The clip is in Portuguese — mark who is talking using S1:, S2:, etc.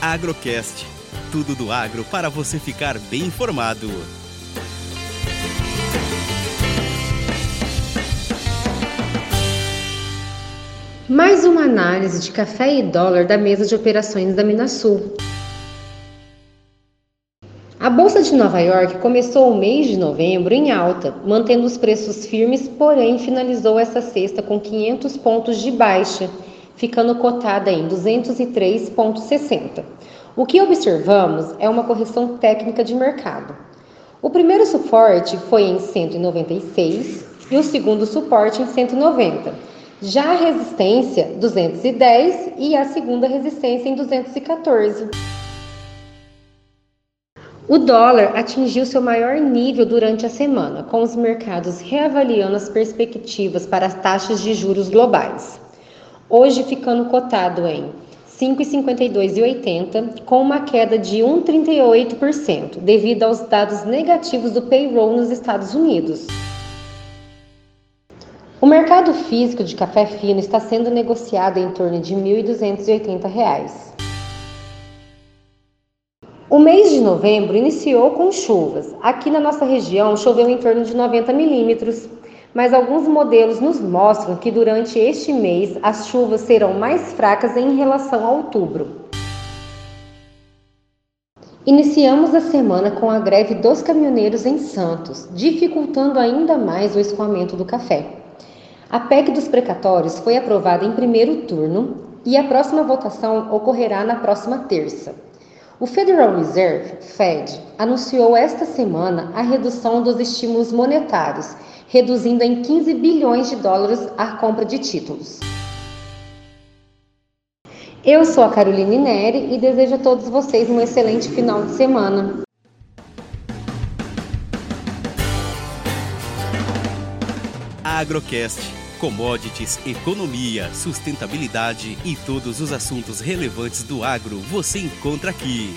S1: Agrocast. Tudo do agro para você ficar bem informado.
S2: Mais uma análise de café e dólar da mesa de operações da Minasul. A Bolsa de Nova York começou o mês de novembro em alta, mantendo os preços firmes, porém finalizou essa sexta com 500 pontos de baixa, ficando cotada em 203,60. O que observamos é uma correção técnica de mercado. O primeiro suporte foi em 196 e o segundo suporte em 190. Já a resistência 210 e a segunda resistência em 214. O dólar atingiu seu maior nível durante a semana, com os mercados reavaliando as perspectivas para as taxas de juros globais. Hoje ficando cotado em 5,52,80, com uma queda de 1,38%, devido aos dados negativos do payroll nos Estados Unidos. O mercado físico de café fino está sendo negociado em torno de R$ 1.280. O mês de novembro iniciou com chuvas. Aqui na nossa região choveu em torno de 90 milímetros, mas alguns modelos nos mostram que durante este mês as chuvas serão mais fracas em relação a outubro. Iniciamos a semana com a greve dos caminhoneiros em Santos, dificultando ainda mais o escoamento do café. A PEC dos precatórios foi aprovada em primeiro turno e a próxima votação ocorrerá na próxima terça. O Federal Reserve, Fed, anunciou esta semana a redução dos estímulos monetários, reduzindo em 15 bilhões de dólares a compra de títulos. Eu sou a Caroline Neri e desejo a todos vocês um excelente final de semana.
S1: Agrocast Commodities, economia, sustentabilidade e todos os assuntos relevantes do agro você encontra aqui.